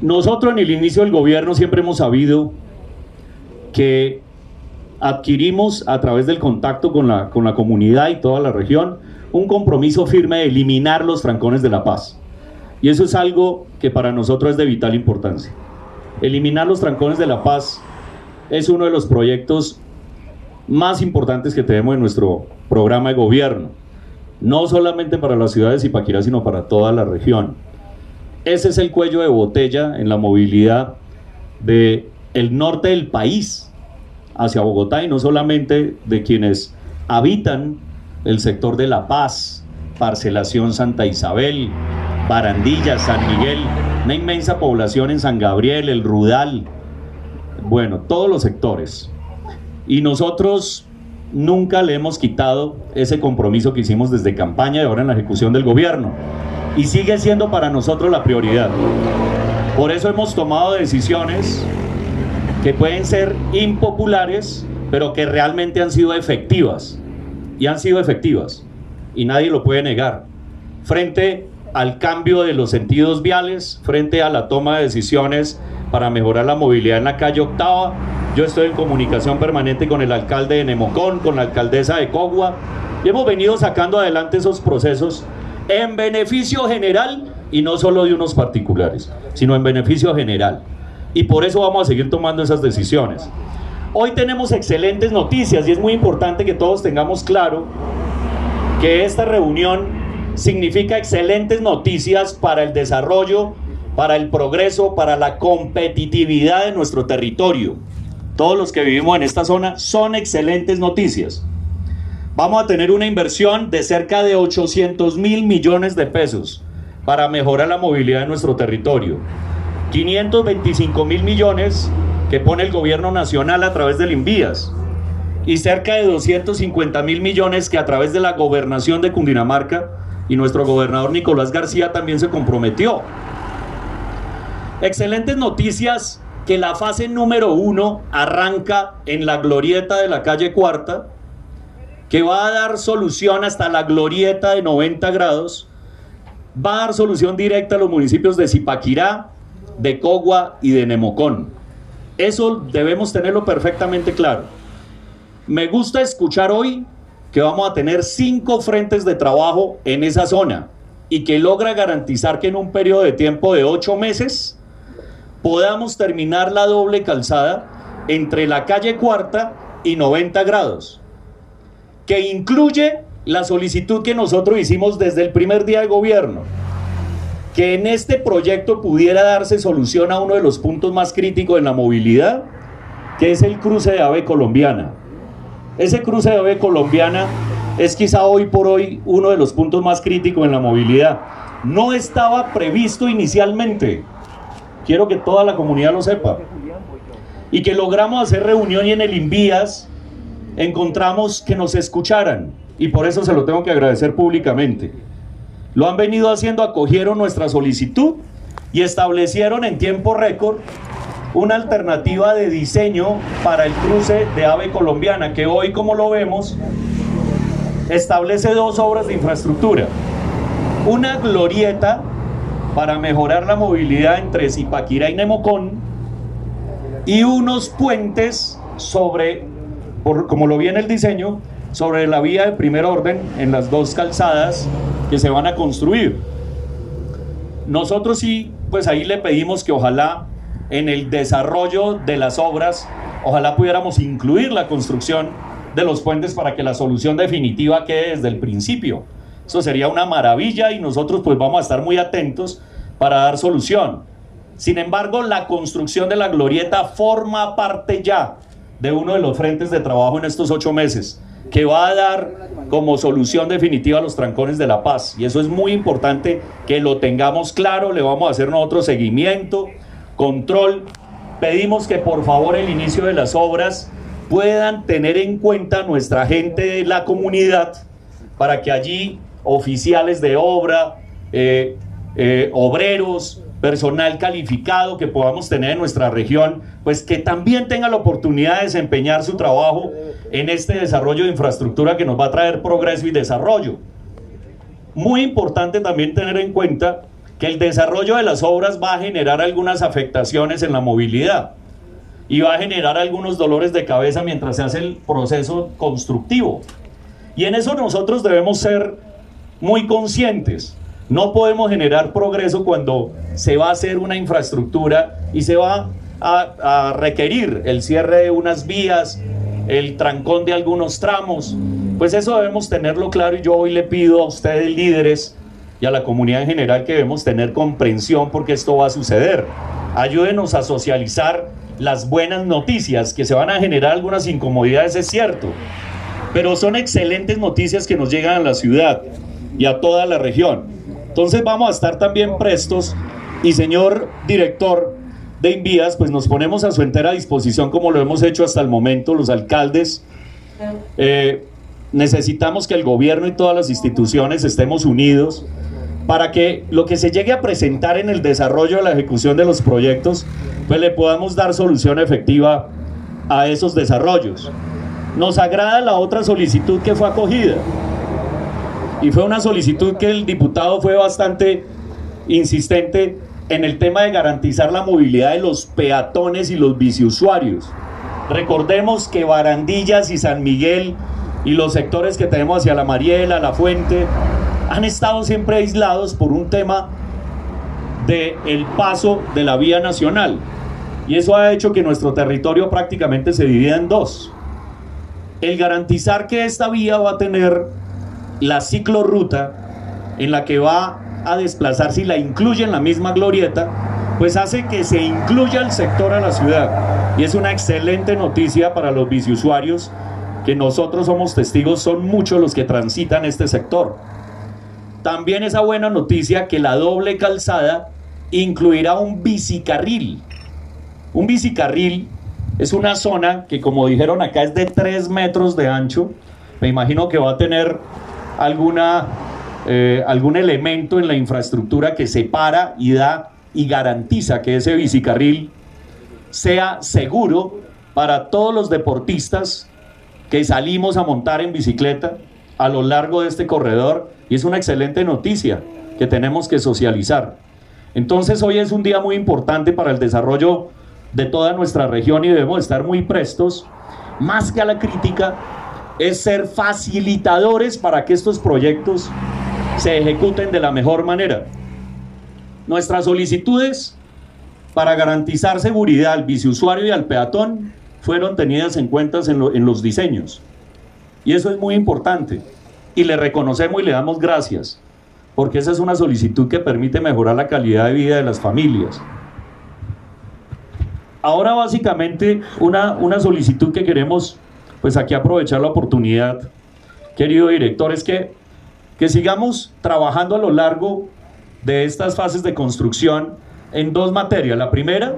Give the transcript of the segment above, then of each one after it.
Nosotros en el inicio del gobierno siempre hemos sabido que adquirimos a través del contacto con la, con la comunidad y toda la región un compromiso firme de eliminar los trancones de la paz. Y eso es algo que para nosotros es de vital importancia. Eliminar los trancones de la paz es uno de los proyectos más importantes que tenemos en nuestro programa de gobierno. No solamente para la ciudad de Zipaquirá, sino para toda la región. Ese es el cuello de botella en la movilidad del el norte del país hacia Bogotá y no solamente de quienes habitan el sector de La Paz, Parcelación Santa Isabel, Barandilla, San Miguel, una inmensa población en San Gabriel, el Rudal, bueno, todos los sectores. Y nosotros nunca le hemos quitado ese compromiso que hicimos desde campaña y ahora en la ejecución del gobierno. Y sigue siendo para nosotros la prioridad. Por eso hemos tomado decisiones que pueden ser impopulares, pero que realmente han sido efectivas y han sido efectivas y nadie lo puede negar. Frente al cambio de los sentidos viales, frente a la toma de decisiones para mejorar la movilidad en la calle Octava, yo estoy en comunicación permanente con el alcalde de Nemocón, con la alcaldesa de Cogua, y hemos venido sacando adelante esos procesos en beneficio general y no solo de unos particulares, sino en beneficio general. Y por eso vamos a seguir tomando esas decisiones. Hoy tenemos excelentes noticias y es muy importante que todos tengamos claro que esta reunión significa excelentes noticias para el desarrollo, para el progreso, para la competitividad de nuestro territorio. Todos los que vivimos en esta zona son excelentes noticias. Vamos a tener una inversión de cerca de 800 mil millones de pesos para mejorar la movilidad de nuestro territorio. 525 mil millones que pone el gobierno nacional a través del Invías y cerca de 250 mil millones que a través de la gobernación de Cundinamarca y nuestro gobernador Nicolás García también se comprometió. Excelentes noticias que la fase número uno arranca en la glorieta de la calle Cuarta, que va a dar solución hasta la glorieta de 90 grados, va a dar solución directa a los municipios de Zipaquirá, de Cogua y de Nemocón. Eso debemos tenerlo perfectamente claro. Me gusta escuchar hoy que vamos a tener cinco frentes de trabajo en esa zona y que logra garantizar que en un periodo de tiempo de ocho meses podamos terminar la doble calzada entre la calle cuarta y 90 grados, que incluye la solicitud que nosotros hicimos desde el primer día de gobierno que en este proyecto pudiera darse solución a uno de los puntos más críticos en la movilidad, que es el cruce de AVE colombiana. Ese cruce de AVE colombiana es quizá hoy por hoy uno de los puntos más críticos en la movilidad. No estaba previsto inicialmente. Quiero que toda la comunidad lo sepa. Y que logramos hacer reunión en el Invías encontramos que nos escucharan. Y por eso se lo tengo que agradecer públicamente. Lo han venido haciendo, acogieron nuestra solicitud y establecieron en tiempo récord una alternativa de diseño para el cruce de AVE colombiana, que hoy, como lo vemos, establece dos obras de infraestructura. Una glorieta para mejorar la movilidad entre Zipaquirá y Nemocón y unos puentes sobre, como lo vi en el diseño, sobre la vía de primer orden en las dos calzadas que se van a construir. Nosotros sí, pues ahí le pedimos que ojalá en el desarrollo de las obras, ojalá pudiéramos incluir la construcción de los puentes para que la solución definitiva quede desde el principio. Eso sería una maravilla y nosotros pues vamos a estar muy atentos para dar solución. Sin embargo, la construcción de la glorieta forma parte ya de uno de los frentes de trabajo en estos ocho meses que va a dar como solución definitiva los trancones de la paz. Y eso es muy importante que lo tengamos claro, le vamos a hacer nosotros seguimiento, control. Pedimos que por favor el inicio de las obras puedan tener en cuenta nuestra gente de la comunidad para que allí oficiales de obra, eh, eh, obreros, personal calificado que podamos tener en nuestra región, pues que también tenga la oportunidad de desempeñar su trabajo en este desarrollo de infraestructura que nos va a traer progreso y desarrollo. Muy importante también tener en cuenta que el desarrollo de las obras va a generar algunas afectaciones en la movilidad y va a generar algunos dolores de cabeza mientras se hace el proceso constructivo. Y en eso nosotros debemos ser muy conscientes. No podemos generar progreso cuando se va a hacer una infraestructura y se va a, requerir el cierre de unas vías, el trancón de algunos tramos. Pues eso debemos tenerlo claro y yo hoy le pido a ustedes líderes y a la comunidad en general que debemos tener comprensión porque esto va a suceder. Ayúdenos a socializar las buenas noticias, que se van a generar algunas incomodidades, es cierto, pero son excelentes noticias que nos llegan a la ciudad y a toda la región. Entonces vamos a estar también prestos y señor director de Invías, pues nos ponemos a su entera disposición como lo hemos hecho hasta el momento, los alcaldes. Eh, necesitamos que el gobierno y todas las instituciones estemos unidos para que lo que se llegue a presentar en el desarrollo de la ejecución de los proyectos, pues le podamos dar solución efectiva a esos desarrollos. Nos agrada la otra solicitud que fue acogida. Y fue una solicitud que el diputado fue bastante insistente en el tema de garantizar la movilidad de los peatones y los biciusuarios. Recordemos que Barandillas y San Miguel y los sectores que tenemos hacia la Mariela, la Fuente, han estado siempre aislados por un tema de el paso de la vía nacional. Y eso ha hecho que nuestro territorio prácticamente se divida en dos. El garantizar que esta vía va a tener la ciclorruta en la que va a desplazarse y la incluye en la misma glorieta, pues hace que se incluya el sector a la ciudad. Y es una excelente noticia para los biciusuarios que nosotros somos testigos, son muchos los que transitan este sector. También esa buena noticia que la doble calzada incluirá un bicicarril. Un bicicarril es una zona que como dijeron acá es de 3 metros de ancho. Me imagino que va a tener alguna, eh, algún elemento en la infraestructura que separa y da y garantiza que ese bicicarril sea seguro para todos los deportistas que salimos a montar en bicicleta a lo largo de este corredor y es una excelente noticia que tenemos que socializar. Entonces hoy es un día muy importante para el desarrollo de toda nuestra región y debemos estar muy prestos, más que a la crítica, es ser facilitadores para que estos proyectos se ejecuten de la mejor manera. Nuestras solicitudes para garantizar seguridad al biciusuario y al peatón fueron tenidas en cuenta en, en los diseños. Y eso es muy importante y le reconocemos y le damos gracias, porque esa es una solicitud que permite mejorar la calidad de vida de las familias. Ahora básicamente una, una solicitud que queremos pues aquí aprovechar la oportunidad, querido director, es que, que sigamos trabajando a lo largo de estas fases de construcción en dos materias. La primera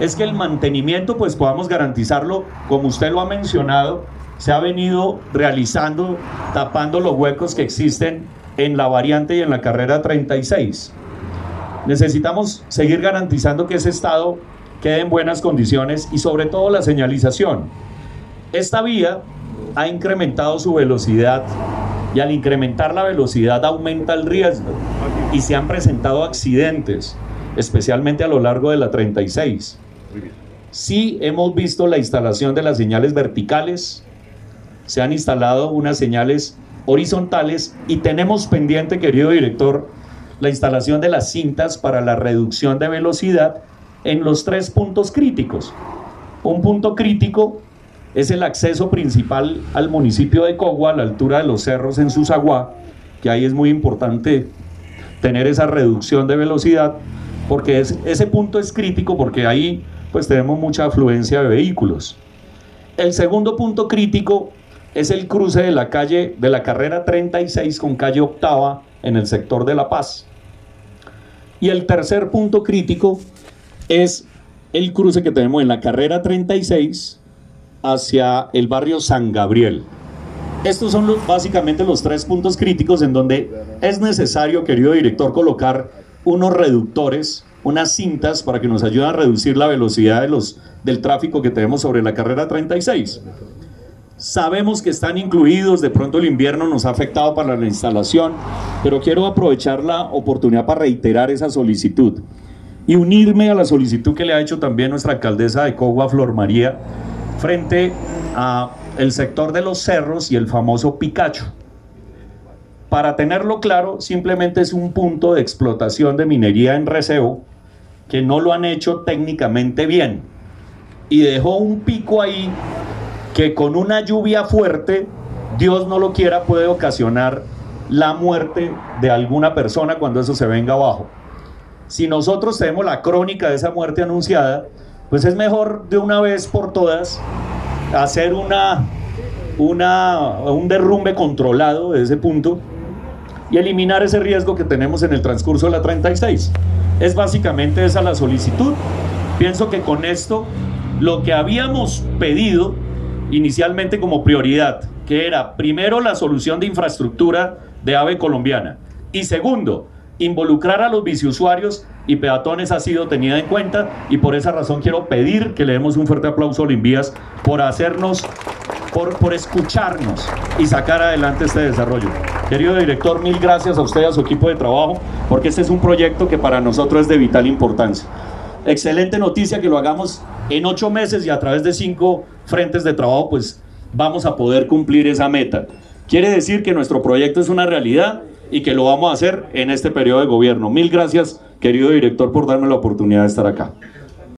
es que el mantenimiento pues podamos garantizarlo, como usted lo ha mencionado, se ha venido realizando tapando los huecos que existen en la variante y en la carrera 36. Necesitamos seguir garantizando que ese estado quede en buenas condiciones y sobre todo la señalización. Esta vía ha incrementado su velocidad y al incrementar la velocidad aumenta el riesgo y se han presentado accidentes, especialmente a lo largo de la 36. Sí hemos visto la instalación de las señales verticales, se han instalado unas señales horizontales y tenemos pendiente, querido director, la instalación de las cintas para la reducción de velocidad en los tres puntos críticos. Un punto crítico es el acceso principal al municipio de Cogua, a la altura de los cerros en Susagua, que ahí es muy importante tener esa reducción de velocidad, porque ese punto es crítico porque ahí pues tenemos mucha afluencia de vehículos. El segundo punto crítico es el cruce de la calle de la carrera 36 con calle Octava en el sector de La Paz. Y el tercer punto crítico es el cruce que tenemos en la carrera 36 hacia el barrio San Gabriel. Estos son básicamente los tres puntos críticos en donde es necesario, querido director, colocar unos reductores, unas cintas para que nos ayuden a reducir la velocidad de los, del tráfico que tenemos sobre la carrera 36. Sabemos que están incluidos, de pronto el invierno nos ha afectado para la instalación, pero quiero aprovechar la oportunidad para reiterar esa solicitud y unirme a la solicitud que le ha hecho también nuestra alcaldesa de Cogua, Flor María, frente a el sector de los cerros y el famoso Picacho. Para tenerlo claro, simplemente es un punto de explotación de minería en recebo que no lo han hecho técnicamente bien y dejó un pico ahí que con una lluvia fuerte, Dios no lo quiera, puede ocasionar la muerte de alguna persona cuando eso se venga abajo. Si nosotros tenemos la crónica de esa muerte anunciada, pues es mejor de una vez por todas hacer una, una, un derrumbe controlado de ese punto y eliminar ese riesgo que tenemos en el transcurso de la 36. Es básicamente esa la solicitud. Pienso que con esto lo que habíamos pedido inicialmente como prioridad, que era primero la solución de infraestructura de AVE colombiana y segundo, involucrar a los biciusuarios y peatones ha sido tenida en cuenta y por esa razón quiero pedir que le demos un fuerte aplauso a Olimvías por hacernos, por, por escucharnos y sacar adelante este desarrollo. Querido director, mil gracias a usted y a su equipo de trabajo porque este es un proyecto que para nosotros es de vital importancia. Excelente noticia que lo hagamos en ocho meses y a través de cinco frentes de trabajo, pues vamos a poder cumplir esa meta. Quiere decir que nuestro proyecto es una realidad y que lo vamos a hacer en este periodo de gobierno. Mil gracias, querido director, por darme la oportunidad de estar acá.